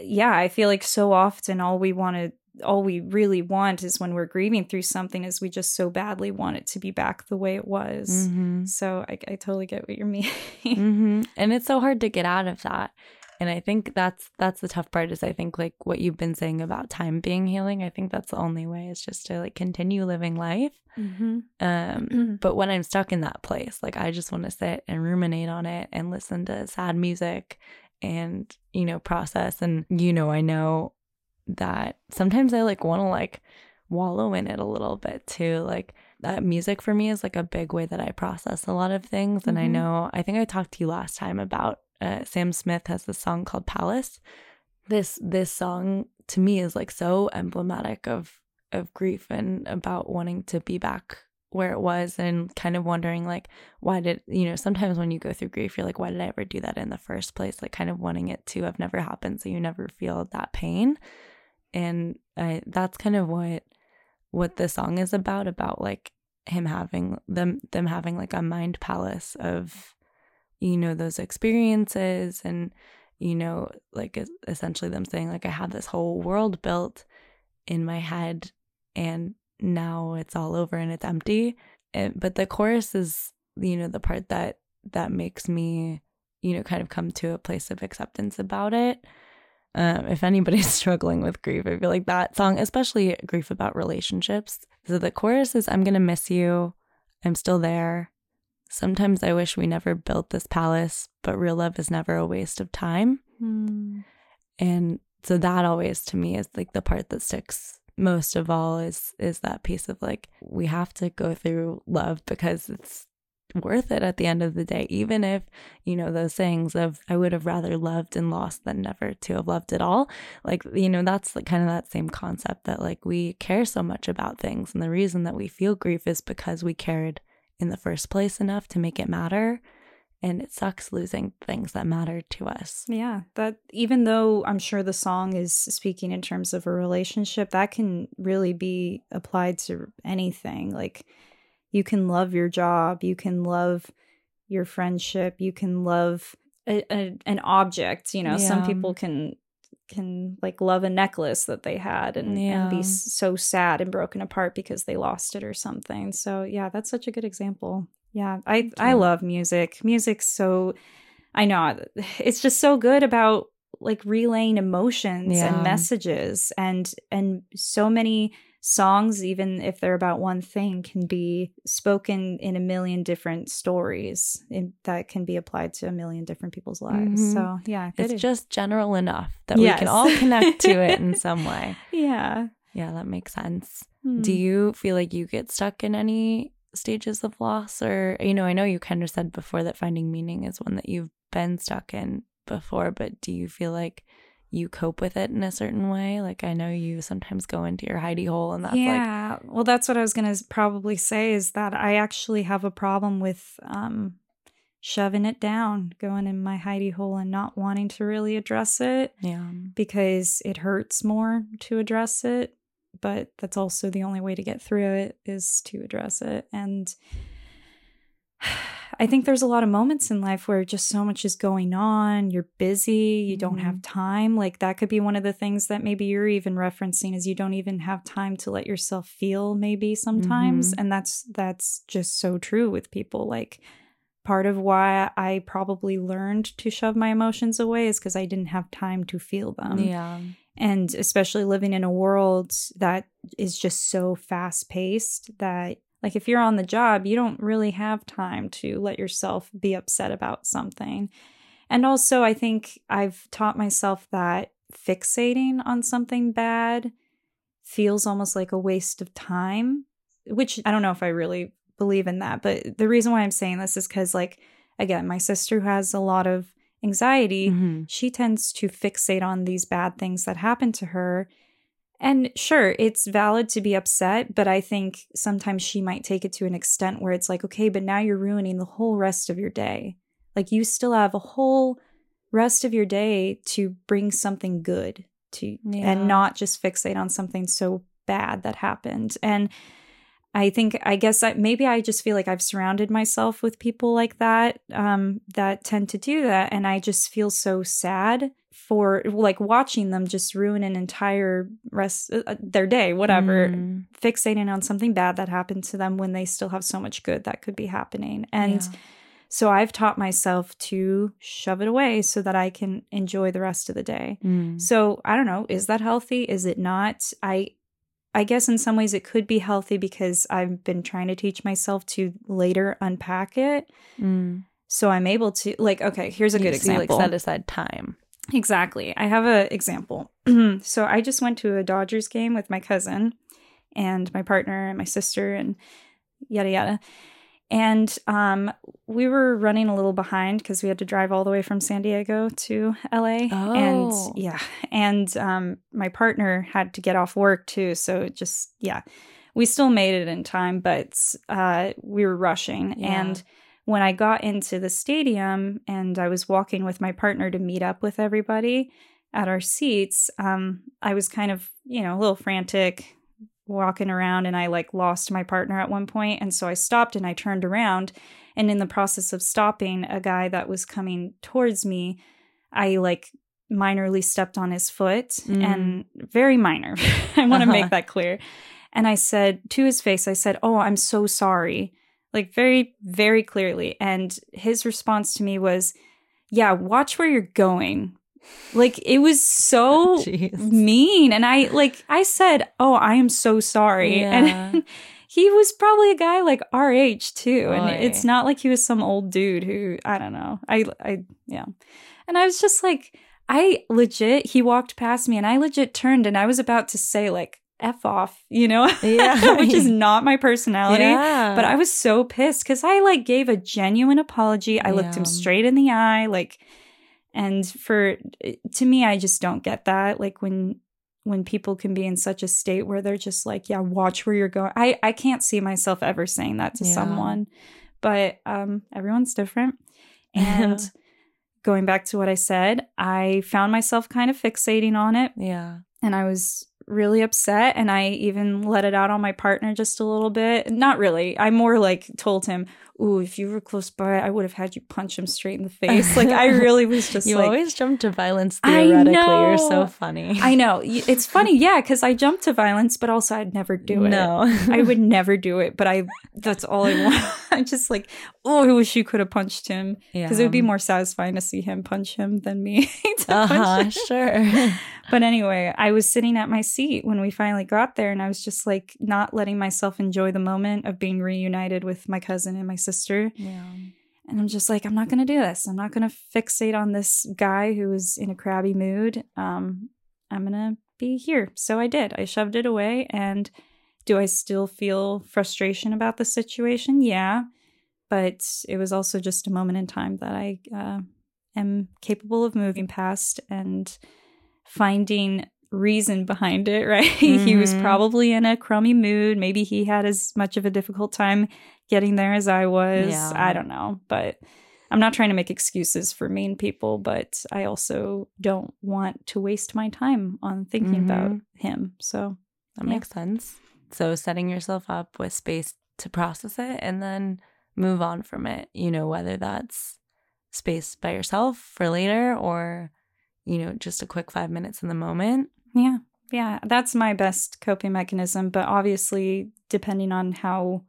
yeah, I feel like so often all we want to all we really want is when we're grieving through something is we just so badly want it to be back the way it was. Mhm. So I, I totally get what you're meaning. hmm And it's so hard to get out of that. And I think that's that's the tough part is I think like what you've been saying about time being healing. I think that's the only way is just to like continue living life. mm-hmm. Um, but when I'm stuck in that place, like I just want to sit and ruminate on it and listen to sad music and, you know, process. And, you know, I know that sometimes I like want to like wallow in it a little bit too. Like that music for me is like a big way that I process a lot of things. And I Mhm. know, I think I talked to you last time about uh, Sam Smith has this song called Palace. This this song to me is like so emblematic of of grief and about wanting to be back where it was and kind of wondering like why did you know sometimes when you go through grief you're like why did i ever do that in the first place like kind of wanting it to have never happened so you never feel that pain and I, that's kind of what what the song is about about like him having them them having like a mind palace of you know those experiences and you know like essentially them saying like I have this whole world built in my head and now it's all over and it's empty. And, but the chorus is you know the part that that makes me you know kind of come to a place of acceptance about it um, if anybody's struggling with grief i feel like that song especially grief about relationships. So the chorus is i'm gonna miss you. I'm still there. Sometimes i wish we never built this palace but real love is never a waste of time. Mm. and so that always to me is like the part that sticks most of all is is that piece of like we have to go through love because it's worth it at the end of the day even if you know those sayings of i would have rather loved and lost than never to have loved at all like you know that's like kind of that same concept that like we care so much about things and the reason that we feel grief is because we cared in the first place enough to make it matter and it sucks losing things that matter to us. Yeah, that even though I'm sure the song is speaking in terms of a relationship, that can really be applied to anything. Like you can love your job, you can love your friendship, you can love a, a, an object, you know, yeah. some people can can like love a necklace that they had and, yeah. and be so sad and broken apart because they lost it or something. So yeah, that's such a good example. Yeah, I I love music. Music's so I know it's just so good about like relaying emotions yeah. and messages and and so many songs even if they're about one thing can be spoken in a million different stories in, that can be applied to a million different people's lives mm-hmm. so yeah it's just general enough that yes. we can all connect to it in some way yeah yeah that makes sense mm. do you feel like you get stuck in any stages of loss or you know i know you kind of said before that finding meaning is one that you've been stuck in before but do you feel like you cope with it in a certain way? Like i know you sometimes go into your hidey hole and that's yeah. Like well that's what i was going to probably say is that i actually have a problem with um shoving it down going in my hidey hole and not wanting to really address it yeah. because it hurts more to address it but that's also the only way to get through it is to address it. And I think there's a lot of moments in life where just so much is going on, you're busy, you don't mm-hmm. have time. Like that could be one of the things that maybe you're even referencing is you don't even have time to let yourself feel maybe sometimes. Mm-hmm. And that's that's just so true with people. Like part of why I probably learned to shove my emotions away is because I didn't have time to feel them. Yeah and especially living in a world that is just so fast paced that like if you're on the job you don't really have time to let yourself be upset about something and also i think i've taught myself that fixating on something bad feels almost like a waste of time which i don't know if i really believe in that but the reason why i'm saying this is because like again my sister has a lot of anxiety, mm-hmm. she tends to fixate on these bad things that happen to her. And sure, it's valid to be upset, but I think sometimes she might take it to an extent where it's like, okay, but now you're ruining the whole rest of your day. Like you still have a whole rest of your day to bring something good to yeah. and not just fixate on something so bad that happened. And I think I guess I, maybe I just feel like I've surrounded myself with people like that um, that tend to do that, and I just feel so sad for like watching them just ruin an entire rest uh, uh their day, whatever, mm. fixating on something bad that happened to them when they still have so much good that could be happening, and. Yeah. So I've taught myself to shove it away so that I can enjoy the rest of the day. Mm. So I don't know, is that healthy? Is it not? I I guess in some ways it could be healthy because I've been trying to teach myself to later unpack it. Mm. So I'm able to like okay, here's a you good example. Like set aside time. Exactly. I have an example. so I just went to a Dodgers game with my cousin and my partner and my sister and yada yada. And um, we were running a little behind because we had to drive all the way from San Diego to LA. Oh. And yeah. And um, my partner had to get off work too. So just, yeah, we still made it in time, but uh, we were rushing. Yeah. And when I got into the stadium and I was walking with my partner to meet up with everybody, at our seats, um, I was kind of, you know, a little frantic walking around and I like lost my partner at one point. And so I stopped and I turned around. And in the process of stopping, a guy that was coming towards me, I like minorly stepped on his foot Mm. and very minor. I want to Uh-huh. make that clear. And I said to his face, I said, Oh, I'm so sorry. Like very, very clearly. And his response to me was, Yeah, watch where you're going. Like it was so oh, Jeez. mean. And I like I said, Oh, I am so sorry. Yeah. And he was probably a guy like our age too. And Oy. it's not like he was some old dude who I don't know. I I yeah. And I was just like, I legit, he walked past me and I legit turned and I was about to say, like, F off, you know? Yeah. Which is not my personality. Yeah. But I was so pissed because I like gave a genuine apology. I looked him straight in the eye, like, and for to me, I just don't get that. Like when when people can be in such a state where they're just like, yeah, watch where you're going. I I can't see myself ever saying that to Yeah. someone, but um, everyone's different. And going back to what I said, I found myself kind of fixating on it yeah. and I was really upset and I even let it out on my partner just a little bit. Not really. I more like told him, "Ooh, if you were close by, I would have had you punch him straight in the face." like I really was just You like always jump to violence I theoretically. You're so funny. I know. It's funny, yeah, cuz I jumped to violence, but also I'd never do it. No. I would never do it, but I that's all I want. I'm just like, "Oh, I wish you could have punched him." yeah. Because it would be more satisfying to see him punch him than me to Uh-huh, him. sure. But anyway, I was sitting at my seat when we finally got there, and I was just like not letting myself enjoy the moment of being reunited with my cousin and my sister. yeah. And I'm just like, I'm not going to do this. I'm not going to fixate on this guy who was in a crabby mood. Um, I'm going to be here. So I did. I shoved it away. And do I still feel frustration about the situation? Yeah. But it was also just a moment in time that I uh, am capable of moving past and finding reason behind it, right? he was Mhm. probably in a crummy mood. Maybe he had as much of a difficult time getting there as I was. Yeah. I don't know. But I'm not trying to make excuses for mean people, but I also don't want to waste my time on thinking about Mhm. him. So, That Yeah. makes sense. So setting yourself up with space to process it and then move on from it, you know, whether that's space by yourself for later or, you know, just a quick five minutes in the moment. Yeah. Yeah, that's my best coping mechanism, but obviously depending on how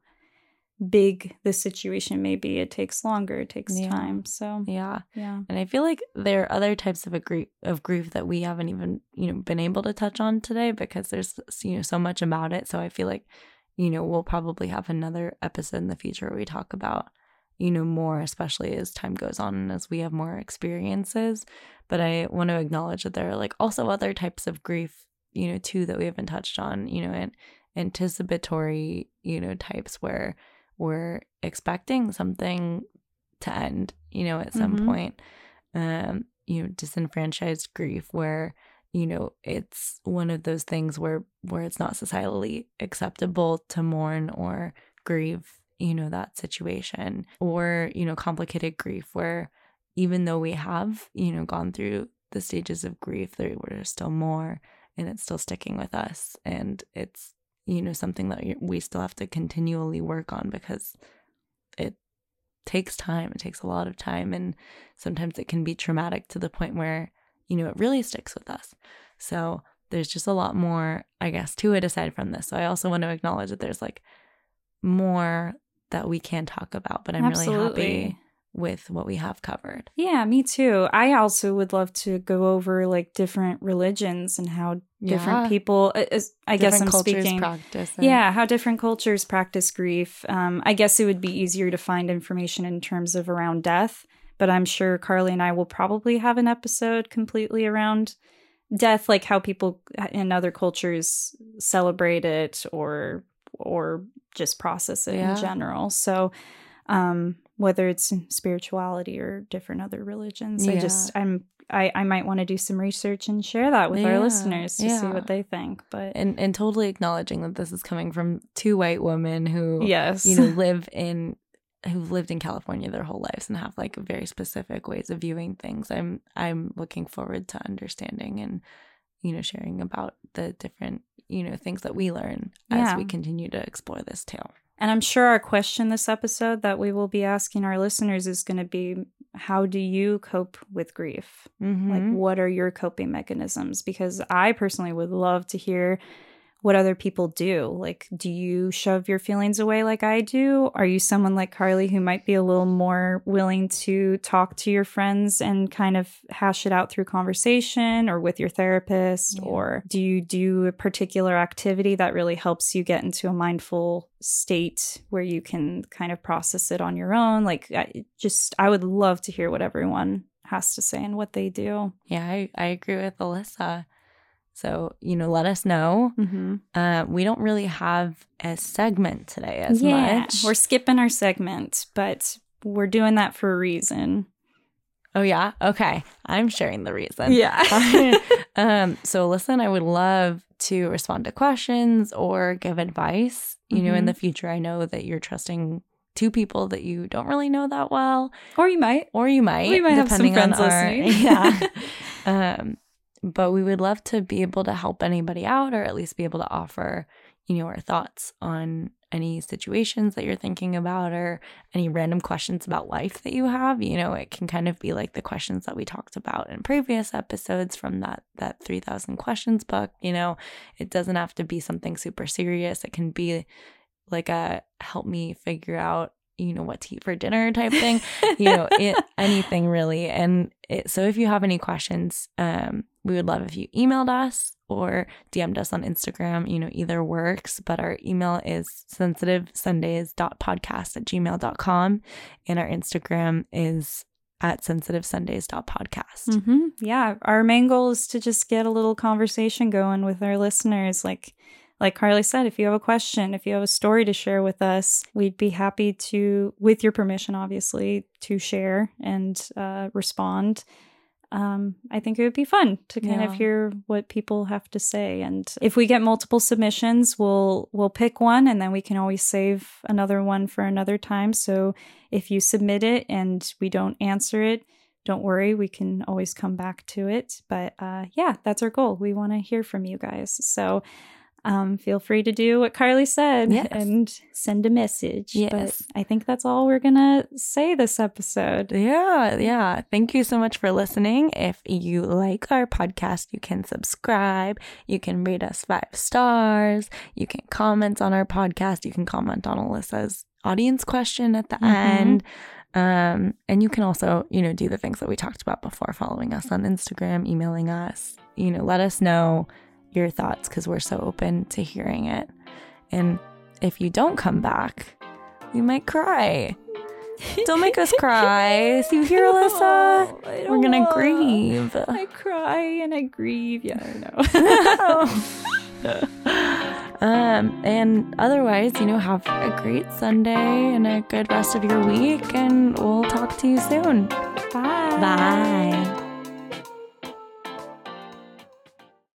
big the situation may be, it takes longer, it takes Yeah. time. So, Yeah. yeah. And I feel like there are other types of a grief of grief that we haven't even, you know, been able to touch on today because there's you know so much about it. So I feel like, you know, we'll probably have another episode in the future where we talk about, you know, more, especially as time goes on and as we have more experiences. But I want to acknowledge that there are like also other types of grief, you know, too that we haven't touched on, you know, and anticipatory, you know, types where we're expecting something to end, you know, at some Mhm. point. Um, you know, disenfranchised grief where, you know, it's one of those things where where it's not societally acceptable to mourn or grieve, you know, that situation. Or, you know, complicated grief where even though we have, you know, gone through the stages of grief, there were still more and it's still sticking with us. And it's, you know, something that we still have to continually work on because it takes time. It takes a lot of time. And sometimes it can be traumatic to the point where, you know, it really sticks with us. So there's just a lot more, I guess, to it aside from this. So I also want to acknowledge that there's like more that we can talk about, but I'm really happy with what we have covered. Yeah, me too. I also would love to go over like different religions and how different people. uh, is- I guess I'm cultures speaking. practice. it. Yeah, how different cultures practice grief. Um, I guess it would be easier to find information in terms of around death, but I'm sure Carly and I will probably have an episode completely around death, like how people in other cultures celebrate it or or just process it Yeah. in general. So, um, whether it's spirituality or different other religions, I just I'm I, I might want to do some research and share that with Yeah, our listeners to see what they think. But And and totally acknowledging that this is coming from two white women who yes, you know live in who've lived in California their whole lives and have like very specific ways of viewing things. I'm I'm looking forward to understanding and you know sharing about the different you know things that we learn Yeah. as we continue to explore this tale. And I'm sure our question this episode that we will be asking our listeners is going to be how do you cope with grief? Mm-hmm. Like, what are your coping mechanisms? Because I personally would love to hear what other people do. Like, do you shove your feelings away like I do? Are you someone like Carly who might be a little more willing to talk to your friends and kind of hash it out through conversation or with your therapist? Yeah. Or do you do a particular activity that really helps you get into a mindful state where you can kind of process it on your own? Like, I just, I would love to hear what everyone has to say and what they do. yeah, I, I agree with Elyssa. So you know, let us know. Mm-hmm. Uh, we don't really have a segment today as much. We're skipping our segment, but we're doing that for a reason. oh yeah, okay. I'm sharing the reason. Yeah. um, so listen, I would love to respond to questions or give advice. You know, in Mhm. the future, I know that you're trusting two people that you don't really know that well, or you might. or you might. We might have some friends our- listening. yeah. um, but we would love to be able to help anybody out, or at least be able to offer, you know, our thoughts on any situations that you're thinking about, or any random questions about life that you have. You know, it can kind of be like the questions that we talked about in previous episodes from that that three thousand questions book. You know, it doesn't have to be something super serious. It can be like a help me figure out you know what to eat for dinner type thing you know it, anything really and it, so if you have any questions um we would love if you emailed us or dm'd us on instagram you know either works but our email is sensitivesundays.podcast at gmail.com and our instagram is at sensitivesundays.podcast Mm-hmm. Yeah. Our main goal is to just get a little conversation going with our listeners. Like, like Carly said, if you have a question, if you have a story to share with us, we'd be happy to, with your permission, obviously, to share and uh, respond. Um, I think it would be fun to kind of hear what people have to say. And if we get multiple submissions, we'll we'll pick one, and then we can always save another one for another time. So if you submit it and we don't answer it, don't worry, we can always come back to it. But uh, yeah, that's our goal. We want to hear from you guys. So um, feel free to do what Carly said Yes. and send a message. Yes. But I think that's all we're going to say this episode. Yeah, yeah. Thank you so much for listening. If you like our podcast, you can subscribe. You can rate us five stars. You can comment on our podcast. You can comment on Elyssa's audience question at the Mhm. end. Um, and you can also, you know, do the things that we talked about before, following us on Instagram, emailing us. You know, let us know your thoughts because we're so open to hearing it. And if you don't come back, we might cry. Don't make us cry. So you hear, Elyssa? We're gonna grieve. I cry and I grieve. Yeah, I know. um, and otherwise, you know, have a great Sunday and a good rest of your week, and we'll talk to you soon. Bye. Bye.